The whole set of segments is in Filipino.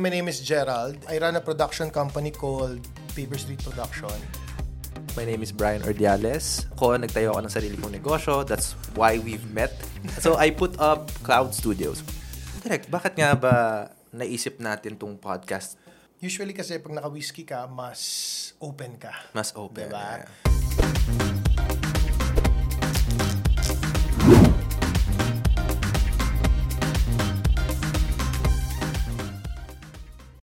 My name is Gerald. I run a production company called Paper Street Production. My name is Brian Ordiales. Ako, nagtayo ako ng sarili kong negosyo. That's why we've met. So, I put up Cloud Studios. Direct, bakit nga ba naisip natin tong podcast? Usually kasi pag naka-whiskey ka, mas open ka. Mas open. Diba? yeah.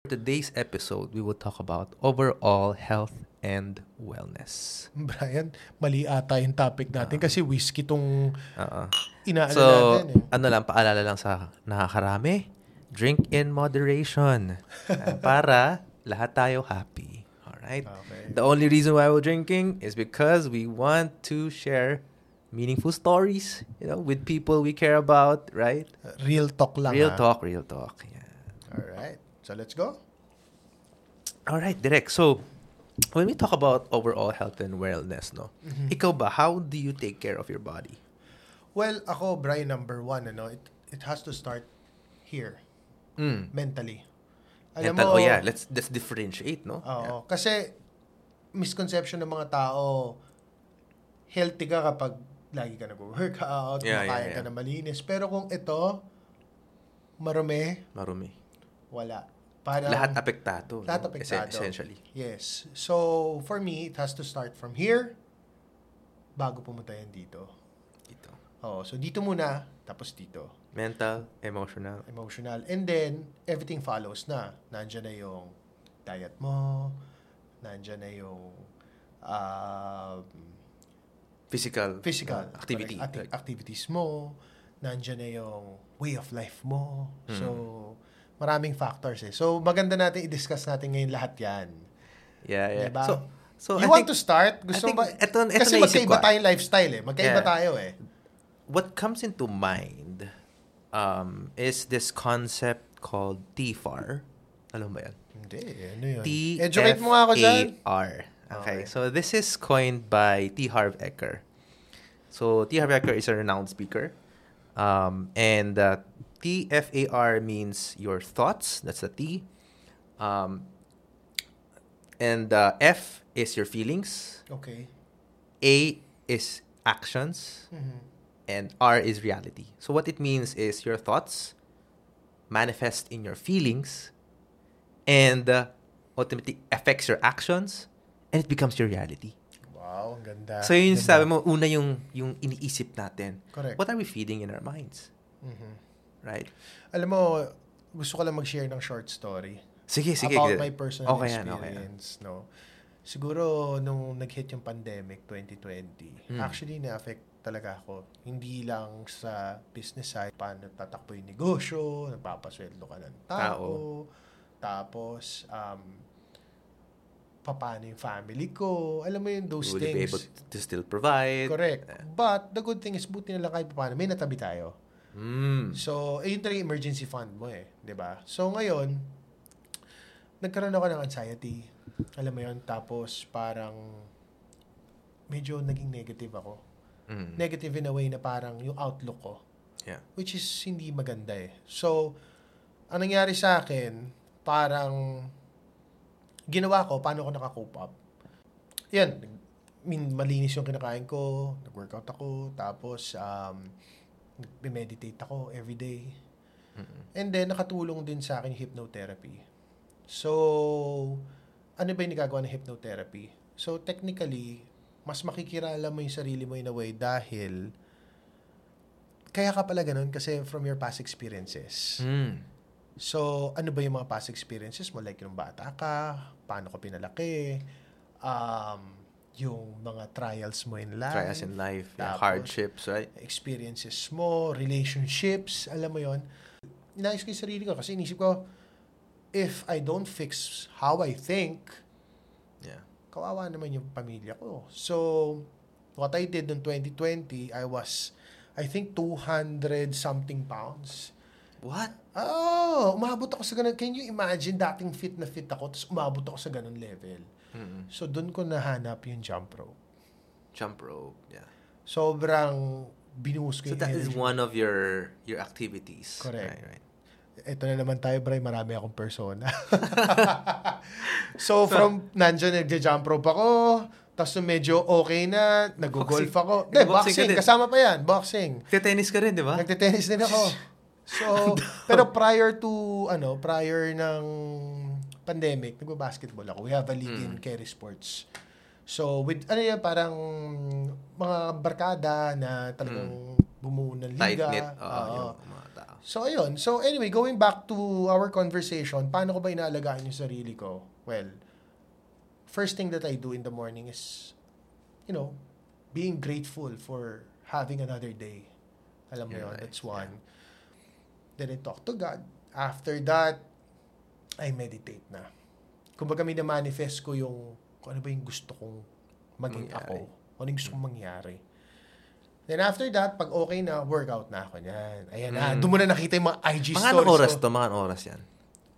Today's episode, we will talk about overall health and wellness. Brian, mali ata yung topic natin kasi whiskey tong Oo. inaano So, natin eh. ano lang, paalala lang sa nakakarami, drink in moderation. Ah, para lahat tayo happy. Alright? Okay. The only reason why we're drinking is because we want to share meaningful stories, you know, with people we care about, right? Real talk lang Real ha? talk, real talk. Yeah. Alright. So let's go. Alright, direct. So, when we talk about overall health and wellness, no? Mm-hmm. Ikaw ba, how do you take care of your body? Well, ako, Brian, number one, ano, it, it has to start here, Mm. mentally. Mental, oh yeah, let's let's differentiate, no? Oo. Kasi, misconception ng mga tao, healthy ka kapag lagi ka nag-workout, Yeah, yeah, kumakain ka yeah. na malinis. Pero kung ito, marumi, Marumi. wala. Parang, Lahat apektado. Lahat no? apektado. Essen- Essentially. Yes. So, for me, it has to start from here, bago pumunta yan dito. Dito. Oo. So, dito muna, tapos dito. Mental, emotional. Emotional. And then, everything follows na. Nandyan na yung diet mo, nandyan na yung um, Physical. physical uh, activity. correct, Like, activities mo, nandyan na yung way of life mo. Hmm. So, maraming factors eh. So, maganda natin i-discuss natin ngayon lahat yan. yeah, yeah. Diba? So, so you I want think to start? Gusto think ba? eto- eto kasi magkaiba ah. tayong lifestyle eh. Magkaiba Yeah. tayo eh. what comes into mind um, is this concept called TFAR. Alam ba yan? Hindi. Ano yun? T Educate mo nga ako dyan. R. Okay. Okay. So this is coined by T. Harv Eker. So T. Harv Eker is a renowned speaker. Um, and uh, TFAR means your thoughts. That's the T. Um, and uh, F is your feelings. Okay. A is actions. Mhm. And R is reality. So what it means is your thoughts manifest in your feelings and uh, ultimately affects your actions and it becomes your reality. Wow, ang ganda. so yun yung sabi mo, una yung, yung iniisip natin. Correct. What are we feeding in our minds? Mhm. Right? Alam mo, gusto ko lang mag-share ng short story. Sige, sige. about my personal Okay yan, okay yan. experience, no. Siguro nung nag-hit yung pandemic 2020, Hmm. actually na-affect talaga ako. Hindi lang sa business side, paano tatakbo yung negosyo, nagpapasweldo ka ng tao, tapos um paano yung family ko, alam mo yung those Will you be things. able to still provide? Correct. But the good thing is, buti na lang kahit paano, may natabi tayo. Mm. So, eh, yun talaga emergency fund mo eh. 'di ba So, ngayon, nagkaroon ako ng anxiety. Alam mo yun? Tapos, parang, medyo naging negative ako. Mm. Negative in a way na parang yung outlook ko. Yeah. Which is hindi maganda eh. So, ang nangyari sa akin, parang, ginawa ko, paano ako nakakope up. Yan, min, malinis yung kinakain ko, nag-workout ako, tapos, um, nag-meditate ako everyday. Mm-mm. And then, nakatulong din sa akin yung hypnotherapy. So, ano ba yung nagagawa ng hypnotherapy? So, technically, mas makikilala mo yung sarili mo in a way dahil kaya ka pala ganun kasi from your past experiences. Mm. So, ano ba yung mga past experiences mo? Like, yung bata ka, paano ka pinalaki, um, yung mga trials mo in life, Trials in life, yeah, hardships, right? experiences mo, relationships, alam mo yon Inayos ko yung sarili ko kasi inisip ko, if I don't fix how I think, Yeah. kawawa naman yung pamilya ko. So, what I did in 2020, I was, I think, 200 something pounds. What? Oh, umabot ako sa ganun. Can you imagine, dating fit na fit ako, tapos umabot ako sa ganun level. Mm-mm. So, doon ko nahanap yung jump rope. Jump rope, yeah. Sobrang binuhos ko So yung that is energy. one of your your activities. Correct. Right, right. ito na naman tayo, Bray, marami akong persona. so, from nandyan, nagja-jump rope ako, tapos nung medyo okay na, nag-golf Boxing. ako. Hindi, boxing, din. kasama pa yan, boxing. Tennis ka rin, di ba? Nagte-tennis din ako. So, pero prior to, ano, prior ng pandemic, nagba-basketball ako. We have a league in Mm. Kerry Sports. So, with, ano yan, parang mga barkada na talagang bumuo ng liga. Tight-knit. Oo, Oo. yung mga tao. So, ayun. So, anyway, going back to our conversation, paano ko ba inaalagaan yung sarili ko? Well, first thing that I do in the morning is, you know, being grateful for having another day. Alam mo Yeah, yun, right. that's one. Then I talk to God. After that, I meditate na. Kumbaga, mina-manifest ko yung kung ano ba yung gusto kong maging Mangyari. ako. Kung ano yung gusto kong mangyari. Then after that, pag okay na, workout na ako niyan. Ayan na. Mm. Doon mo na nakita yung mga IG Mga stories oras to? Mga oras yan?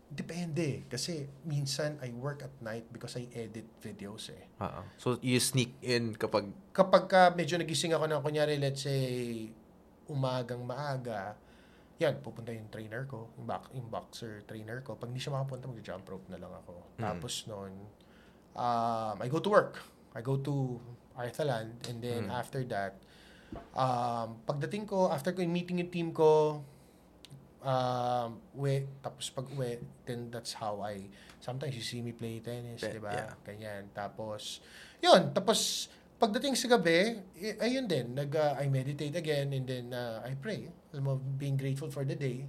Depende. Kasi minsan I work at night because I edit videos eh. Oo. So, you sneak in kapag... Kapag ka medyo nagising ako ng kunyari, let's say, umagang maaga, yan, pupunta yung trainer ko, yung, box, yung boxer trainer ko. Pag hindi siya makapunta, mag-jump rope na lang ako. Mm. Tapos noon, um, I go to work. I go to Arthaland. And then Mm. after that, um, pagdating ko, after ko yung meeting yung team ko, um, uwi, tapos pag uwi, then that's how I, sometimes you see me play tennis, di ba? yeah. Ganyan. Tapos, yun, tapos, pagdating sa gabi, eh, ayun din, nag, uh, I meditate again, and then uh, I pray. Alam mo, being grateful for the day.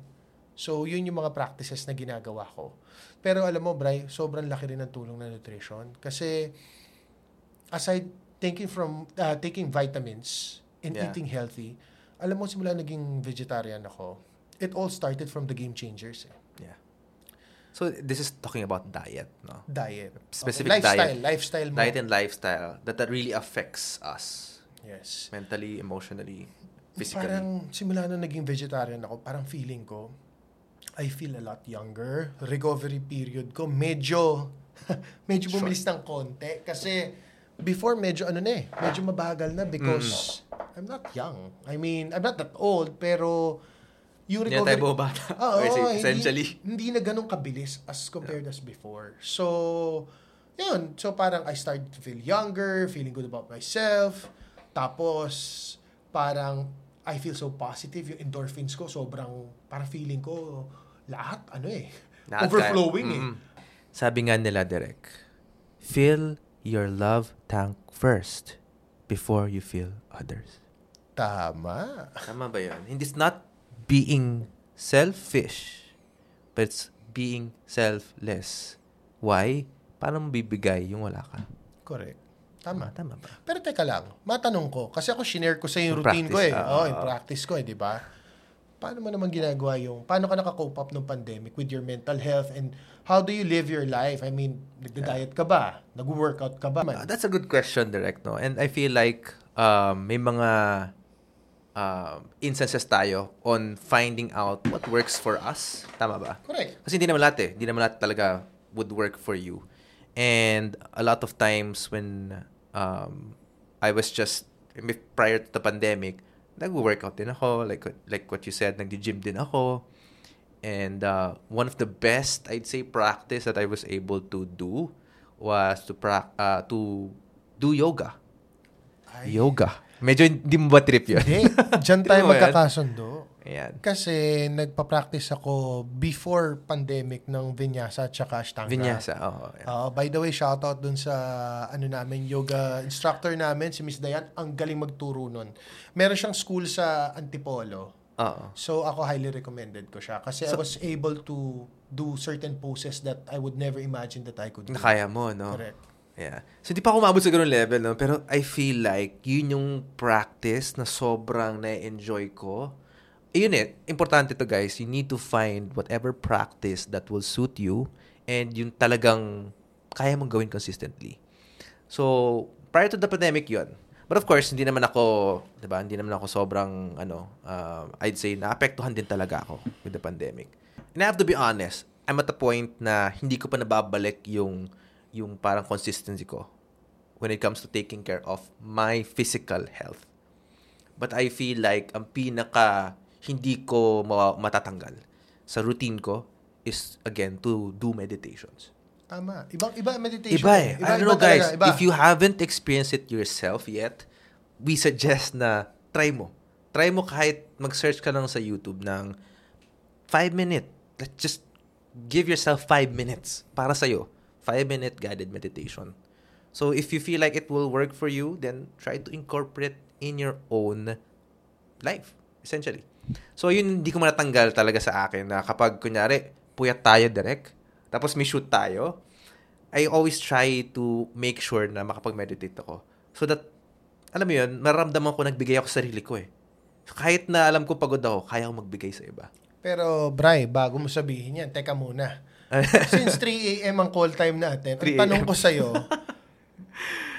So, yun yung mga practices na ginagawa ko. Pero alam mo, Bray, sobrang laki rin ng tulong ng nutrition. Kasi, aside taking from, uh, taking vitamins and Yeah. eating healthy, alam mo, simula naging vegetarian ako, it all started from the game changers. Eh. So, this is talking about diet, no? Diet. Specific Okay, lifestyle. diet. Lifestyle mo. Diet and lifestyle that, that really affects us. Yes. Mentally, emotionally, physically. Parang simula na naging vegetarian ako, parang feeling ko, I feel a lot younger. Recovery period ko, medyo, medyo bumilis ng konti. Kasi, before medyo ano na eh, medyo mabagal na because I'm not young. I mean, I'm not that old, pero yung Hindi na tayo recovery... bumabata. Oo, Or is- hindi- essentially. Hindi, na ganun kabilis as compared as before. So, yun. So, parang I started to feel younger, feeling good about myself. Tapos, parang I feel so positive. Yung endorphins ko, sobrang, parang feeling ko, lahat, ano eh, Lahat overflowing kaya. eh. Mm. Sabi nga nila, Derek, fill your love tank first before you fill others. Tama. Tama ba yun? Hindi, it's not being selfish, but it's being selfless. Why? Paano mo bibigay yung wala ka? Correct. Tama. Tama ba? Pero teka lang, matanong ko, kasi ako shinare ko sa yung In routine ko eh. practice, ah. oh, in practice ko eh, di ba? Paano mo naman ginagawa yung, paano ka nakakope up ng pandemic with your mental health and how do you live your life? I mean, nagda-diet ka ba? Nag-workout ka ba? Uh, that's a good question, Direct, no? And I feel like um, may mga um, instances tayo on finding out what works for us. Tama ba? Correct. Kasi hindi naman lahat eh. Hindi naman lahat talaga would work for you. And a lot of times when um, I was just, prior to the pandemic, nag-workout din ako. Like, like what you said, nag-gym din ako. And uh, one of the best, I'd say, practice that I was able to do was to pra- uh, to do yoga. Ay, Yoga. Medyo hindi mo ba trip yun? Hindi. Diyan tayo magkakasundo. Ayan. Kasi nagpa-practice ako before pandemic ng Vinyasa at saka Ashtanga. Vinyasa. Oo. ayan. Uh, by the way, shoutout dun sa ano namin, yoga instructor namin, si Miss Dayan. Ang galing magturo nun. Meron siyang school sa Antipolo. Oo. So, ako highly recommended ko siya. Kasi I So- was able to do certain poses that I would never imagine that I could do. Nakaya mo, no? Correct. Yeah. So, di pa ako umabot sa ganun level, no? Pero I feel like, yun yung practice na sobrang na-enjoy ko. Yun eh. Importante to, guys. You need to find whatever practice that will suit you and yung talagang kaya mong gawin consistently. So, prior to the pandemic yun. But of course, hindi naman ako, di ba, hindi naman ako sobrang, ano, uh, I'd say, naapektuhan din talaga ako with the pandemic. And I have to be honest, I'm at the point na hindi ko pa nababalik yung yung parang consistency ko when it comes to taking care of my physical health. But I feel like ang pinaka hindi ko ma- matatanggal sa routine ko is, again, to do meditations. Tama. Ibang iba meditation. Iba eh. I don't know, talaga, guys. iba. If you haven't experienced it yourself yet, we suggest na try mo. Try mo kahit mag-search ka lang sa YouTube ng 5 minute. Let's just give yourself 5 minutes para sa'yo. 5 minute guided meditation. So if you feel like it will work for you, then try to incorporate in your own life, essentially. So yun, hindi ko manatanggal talaga sa akin na kapag, kunyari, puyat tayo direct, tapos may shoot tayo, I always try to make sure na makapag-meditate ako. So that, alam mo yun, maramdaman ko nagbigay ako sa sarili ko eh. Kahit na alam ko pagod ako, kaya ako magbigay sa iba. Pero, Bray, bago mo sabihin yan, teka muna. Since 3 a.m. ang call time natin, ang 3 tanong ko sa'yo,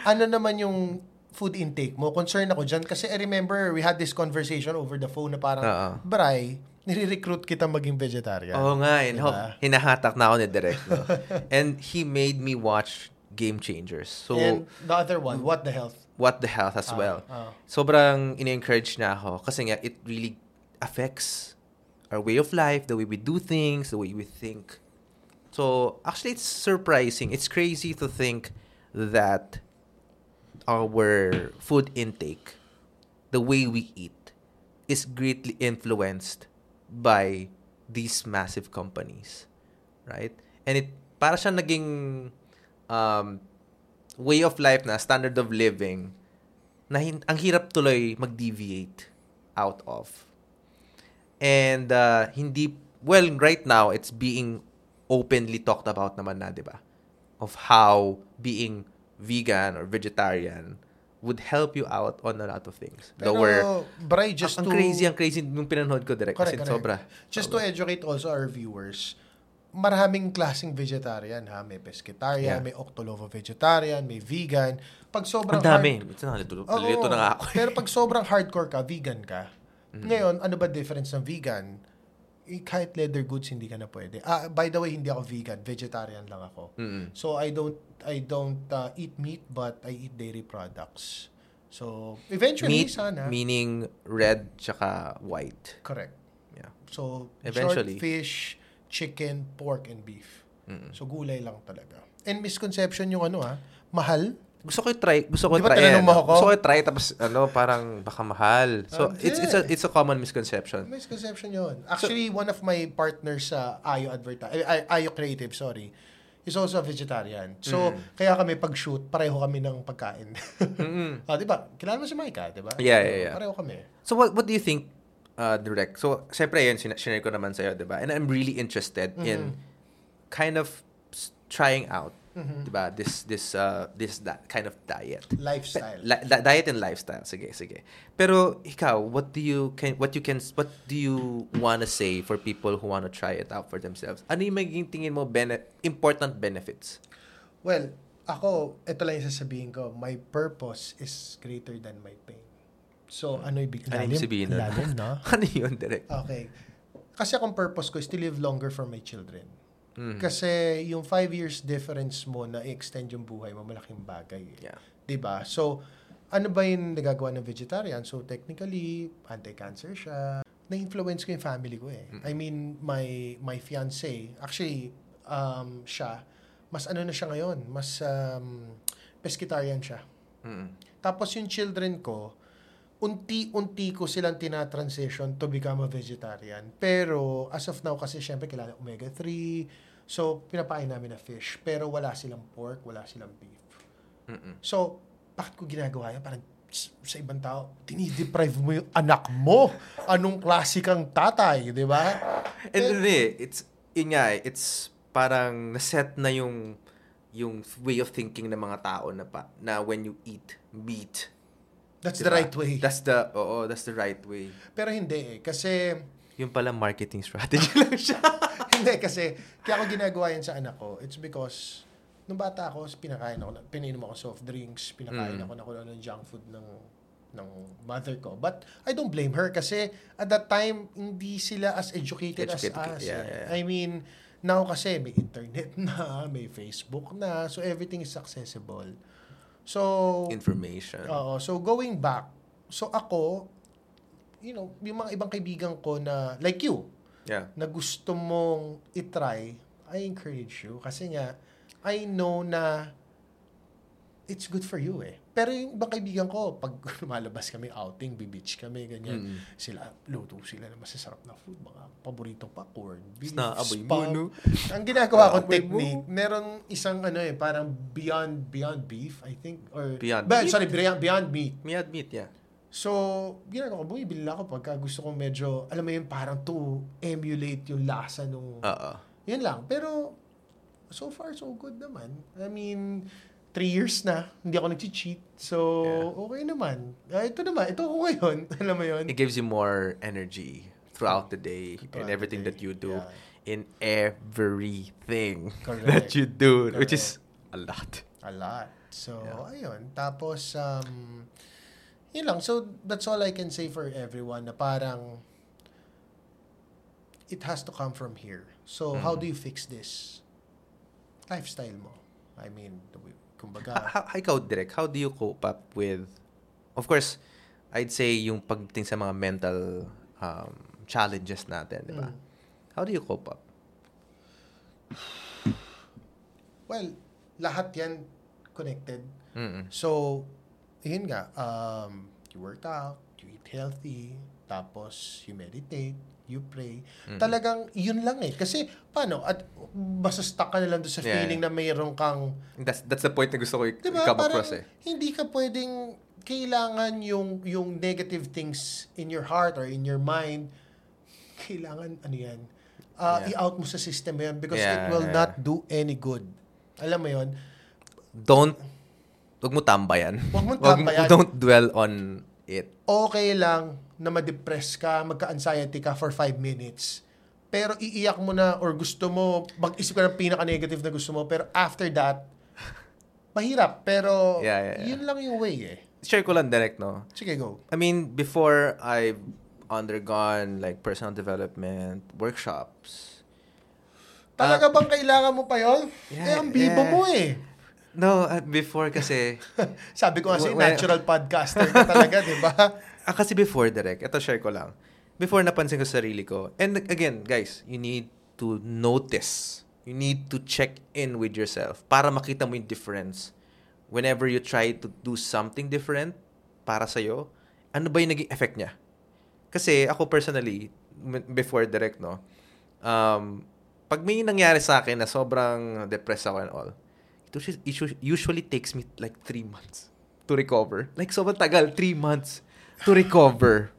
ano naman yung food intake mo? Concern ako dyan. Kasi I remember we had this conversation over the phone na parang, Oo. Bray, nire-recruit kita maging vegetarian. Oo nga, eh, no? Diba? hinahatak na ako ni Direk. No? And he made me watch Game Changers. So, And the other one, what the health? What the Health as Ah, well. ah. Sobrang in-encourage na ako kasi nga it really affects our way of life, the way we do things, the way we think. So, actually, it's surprising. It's crazy to think that our food intake, the way we eat, is greatly influenced by these massive companies. Right? And it, para siya naging um, way of life na, standard of living, na hin- ang hirap tuloy mag-deviate out of. And uh, hindi, well, right now, it's being openly talked about naman na, di ba? Of how being vegan or vegetarian would help you out on a lot of things. Pero, Lower. Bray, just ang, to... ang crazy, ang crazy nung pinanood ko direct. Correct, Kasi correct. sobra. Just sobra. to educate also our viewers, maraming klaseng vegetarian ha. May pescetarian, Yeah. may octolovo vegetarian, may vegan. Pag sobrang Ang dami. hard- Ito na, lito na nga ako. pero pag sobrang hardcore ka, vegan ka. Mm-hmm. Ngayon, ano ba difference ng vegan? Kahit leather goods, hindi ka na pwede. Ah, by the way, hindi ako vegan. Vegetarian lang ako. Mm-mm. So, I don't I don't uh, eat meat, but I eat dairy products. So, eventually, Meat, sana. meaning red tsaka white. Correct. Yeah. So, Eventually. short fish, chicken, pork, and beef. Mm-mm. So, gulay lang talaga. And misconception yung ano ah, mahal. Gusto ko i-try, gusto ko Di ba tinanong yan. mo ako? Gusto ko i-try tapos ano, parang baka mahal. So Ah, it's it's a it's a common misconception. Misconception yun. Actually, one of my partners sa Ayo Adverti- eh, Ay- Ayo Creative, sorry, is also a vegetarian. So, Mm. kaya kami pag-shoot, pareho kami ng pagkain. Mm-mm. ah, di ba? Kilala mo si Micah, di ba? Yeah, yeah, yeah. Pareho kami. So what what do you think uh direct? So syempre yun sin- sinare ko naman sa 'di ba? And I'm really interested in kind of trying out, 'di ba? This this uh this that kind of diet. Lifestyle. Li- di- diet and lifestyle. Sige, sige. Pero ikaw, what do you can what you can what do you want to say for people who want to try it out for themselves? Ano yung magiging tingin mo bene- important benefits? Well, ako, ito lang yung sasabihin ko, my purpose is greater than my pain. So, ano ibig Ano ibig sabihin? Lalim, no? ano yun, direct? Okay. Kasi akong purpose ko is to live longer for my children. Mm. Kasi yung five years difference mo na i-extend yung buhay mo, malaking bagay. eh. Yeah. ba? So, ano ba yung nagagawa ng vegetarian? So, technically, anti-cancer siya. Na-influence ko yung family ko eh. I mean, my my fiance, actually, um, siya, mas ano na siya ngayon, mas um, pescatarian siya. Mm. Tapos yung children ko, unti-unti ko silang tinatransition to become a vegetarian. Pero as of now, kasi syempre kailangan omega-3. So, pinapakain namin na fish. Pero wala silang pork, wala silang beef. Mm-mm. So, bakit ko ginagawa yan? Parang sa ibang tao, dinideprive mo yung anak mo. Anong klase kang tatay, di ba? And eh, it's, yun nga eh, it's parang naset na yung yung way of thinking ng mga tao na pa, na when you eat meat. That's diba? the right way. That's the, oo, that's the right way. Pero hindi eh. Kasi, Yung pala marketing strategy lang siya. Hindi kasi, kaya ako ginagawa yan sa anak ko. It's because, nung bata ako, pinakain ako, na- pinainom ako soft drinks, pinakain Mm. ako na kung ano ng junk food ng ng mother ko. But I don't blame her kasi at that time, hindi sila as educated, Educated, as us. yeah, eh. yeah. I mean, now kasi may internet na, may Facebook na, so everything is accessible. So, Information. Oo. So, going back, so ako, you know, yung mga ibang kaibigan ko na, like you, Yeah. na gusto mong itry, I encourage you. Kasi nga, I know na it's good for you eh. Pero yung ibang kaibigan ko, pag lumalabas kami outing, beach kami, ganyan, Mm. sila, luto sila ng masasarap na food, mga paborito pa, corn, beef, naamoy mo, spam. no? Ang ginagawa kong Naamoy mo. technique, merong isang ano eh, parang beyond beyond beef, I think, or Beyond Ba- meat? sorry, beyond, beyond meat. Me admit, yeah. So, ginagawa ko, bumibili ako pagka gusto kong medyo, alam mo yun, parang to emulate yung lasa nung, Oo. yun lang. Pero, so far, so good naman. I mean, three years na, hindi ako nag-cheat. So, Yeah. okay naman. Ah, ito naman, ito ako ngayon. alam mo yun? It gives you more energy throughout the day Throughout and everything day, that you do yeah. in everything Correct. that you do, which is a lot. A lot. So, Yeah. ayun. Tapos, um, yun lang. So, that's all I can say for everyone na parang it has to come from here. So, how Mm. do you fix this? Lifestyle mo. I mean, kumbaga, How, how, ikaw, Direk, how do you cope up with, of course, I'd say yung pagdating sa mga mental um, challenges natin, di ba? Mm. How do you cope up? well, lahat yan connected. Mm-mm. So, yun nga, um, you work out, you eat healthy, tapos you meditate, you pray. Mm. Talagang yun lang eh. Kasi paano? At basta stuck ka na lang doon sa Yeah. feeling na mayroon kang, That's that's the point na gusto ko i- di ba? come Parang across eh. hindi ka pwedeng kailangan yung yung negative things in your heart or in your mind kailangan ano yan uh, Yeah. i-out mo sa system yan because Yeah, it will yeah. not do any good alam mo yon Don't, wag mo tambayan. Wag mo tambayan. Don't dwell on it. okay lang na ma-depress ka, magka-anxiety ka for 5 minutes. Pero iiyak mo na or gusto mo, mag-isip ka ng pinaka-negative na gusto mo. Pero after that, mahirap. Pero Yeah, yeah, yeah. yun lang yung way eh. Share ko lang direct, no? Sige, go. I mean, before I've undergone like personal development workshops. Talaga bang kailangan mo pa? Ah. Yeah, eh, ang bibo yeah. mo eh. No, uh, before kasi Sabi ko kasi, Well, natural podcaster ka talaga, di ba? Ah, kasi before, direct, ito share ko lang. Before napansin ko sa sarili ko. And again, guys, you need to notice. You need to check in with yourself para makita mo yung difference. Whenever you try to do something different para sa'yo, ano ba yung naging effect niya? Kasi ako personally, before direct, no, um, pag may nangyari sa akin na sobrang depressed ako and all, it usu- it usu- usually takes me like three months to recover. Like, sobrang tagal, three months to recover.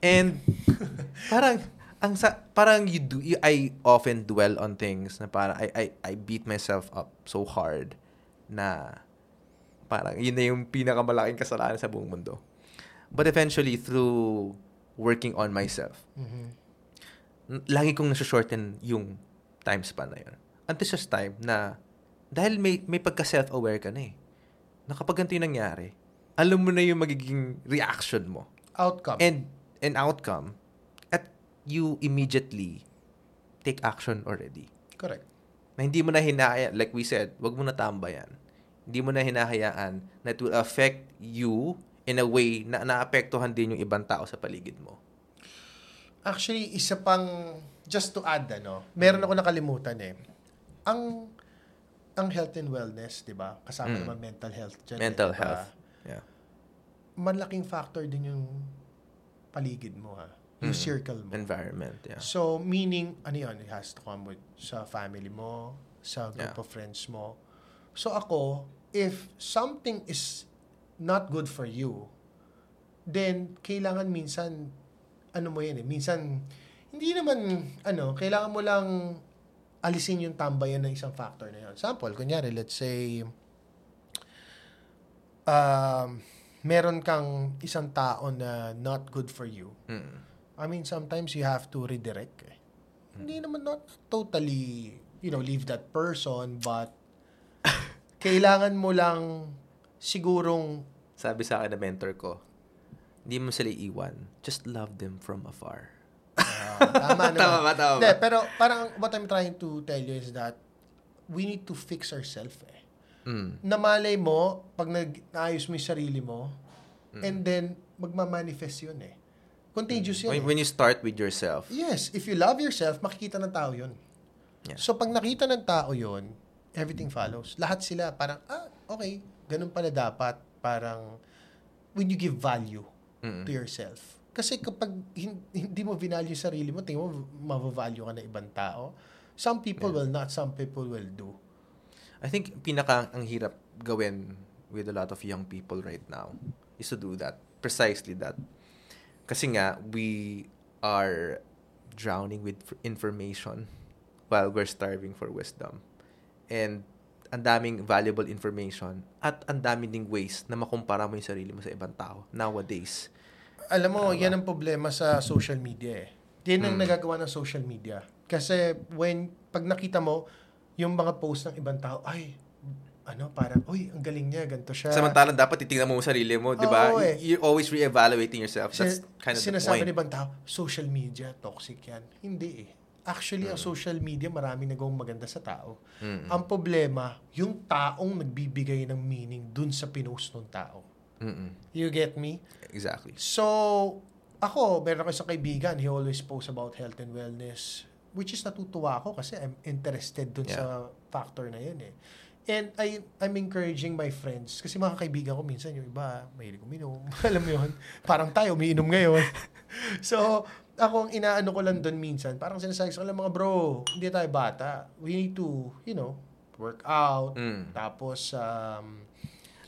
And, parang, ang sa, parang you do, you, I often dwell on things na parang I, I, I beat myself up so hard na parang yun na yung pinakamalaking kasalanan sa buong mundo. But eventually, through working on myself, Mhm. n- lagi kong nasa-shorten yung time span na yun. Until such time na dahil may, may pagka-self-aware ka na eh. Na kapag ganito yung nangyari, alam mo na yung magiging reaction mo. Outcome. And an outcome at you immediately take action already. Correct. Na hindi mo na hinahayaan, like we said, wag mo na tambayan. Hindi mo na hinahayaan na it will affect you in a way na naapektuhan din yung ibang tao sa paligid mo. Actually, isa pang, just to add, ano, meron ako nakalimutan eh. Ang, ang health and wellness, di ba? Kasama Mm. naman mental health dyan. Mental eh, di ba? health. Yeah. Malaking factor din yung paligid mo, ha? Yung Mm. circle mo. Environment, yeah. So, meaning, ano yun, it has to come with sa family mo, sa group Yeah. of friends mo. So, ako, if something is not good for you, then, kailangan minsan, ano mo yan eh, minsan, hindi naman, ano, kailangan mo lang alisin yung tambayan ng isang factor na yun. Example, kunyari, let's say, um, meron kang isang tao na not good for you. Mm. I mean, sometimes you have to redirect. Eh. Hindi naman not totally, you know, leave that person, but kailangan mo lang sigurong, Sabi sa akin na mentor ko, hindi mo sila iwan. Just love them from afar. Tama naman. Tama ba? Tama ba? pero parang what I'm trying to tell you is that we need to fix ourselves eh. Mm. Namalay mo, pag nag naayos mo yung sarili mo, Mm. and then magmamanifest yun eh. Contagious yun. When, eh. when you start with yourself. Yes, if you love yourself, makikita ng tao yun. Yeah. So, pag nakita ng tao yun, everything follows. Lahat sila parang, ah, okay, ganun pala dapat. Parang, when you give value Mm-mm. to yourself. Kasi kapag hin- hindi mo vinalue yung sarili mo, tingin mo, mabavalue ka ng ibang tao. Some people will not, some people will do. I think pinaka ang hirap gawin with a lot of young people right now is to do that. Precisely that. Kasi nga, we are drowning with information while we're starving for wisdom. And ang daming valuable information at ang dami ding ways na makumpara mo yung sarili mo sa ibang tao nowadays. Alam mo, Tama. yan ang problema sa social media eh. Yan ang Mm. nagagawa ng social media. Kasi when, pag nakita mo, yung mga post ng ibang tao, ay, ano, parang, uy, ang galing niya, ganito siya. Samantalang dapat titingnan mo sarili mo, di ba? Eh. You're always re-evaluating yourself. That's Sin- kind of the sinasabi point. ng ibang tao, social media, toxic yan. Hindi eh. Actually, ang social media, maraming nagawang maganda sa tao. Mm. Ang problema, yung taong nagbibigay ng meaning dun sa pinost ng tao. Mm-mm. You get me? Exactly. So, ako, meron ako isang kaibigan, he always posts about health and wellness, which is natutuwa ako kasi I'm interested dun Yeah. sa factor na yun eh. And I, I'm encouraging my friends, kasi mga kaibigan ko minsan, yung iba, mahilig uminom. Alam mo yun? Parang tayo, umiinom ngayon. so, ako ang inaano ko lang dun minsan, parang sinasabi ko, alam mga bro, hindi tayo bata. We need to, you know, work out. Mm. Tapos, um,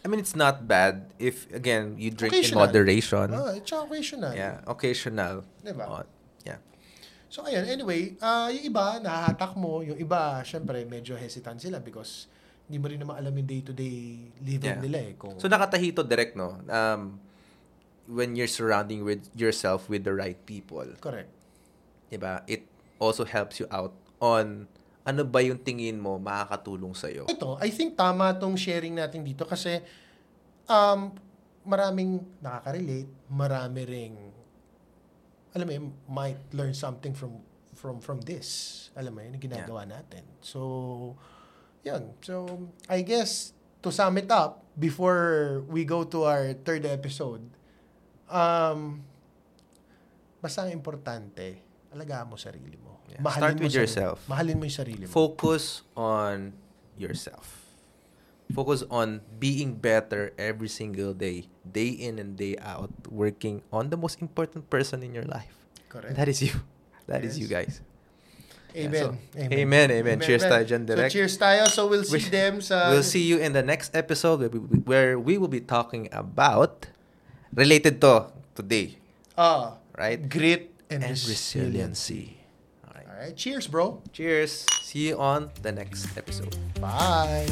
I mean, it's not bad if, again, you drink in moderation. ah, it's occasional. Yeah, occasional. Diba? Oh, yeah. So, ayun. Anyway, ah yung iba, nahahatak mo. Yung iba, syempre, medyo hesitant sila because hindi mo rin naman alam yung day-to-day living Yeah. nila eh. Kung, So, nakatahito direct, no? Um, when you're surrounding with yourself with the right people, correct. diba? It also helps you out on ano ba yung tingin mo makakatulong sa'yo. Ito, I think tama tong sharing natin dito kasi um, maraming nakaka-relate, marami ring alam mo yun, might learn something from from from this. Alam mo yun, yung ginagawa natin. So, yun. So, I guess, to sum it up, before we go to our third episode, um, basta importante, alagaan mo sarili mo. Yeah. Start mo with sarili- yourself. Mahalin mo yung sarili mo. Focus on yourself. Focus on being better every single day, day in and day out, working on the most important person in your life. Correct. That is you. That is Yes. you guys. Amen. Yeah, so, amen, amen. Cheers tayo dyan, direct. So, cheers tayo. So, we'll see We- them sa... we'll see you in the next episode where we, where we will be talking about related to today, Ah, right? grit and, And resilience. resiliency. All right. All right. Cheers, bro. Cheers. See you on the next episode. Bye.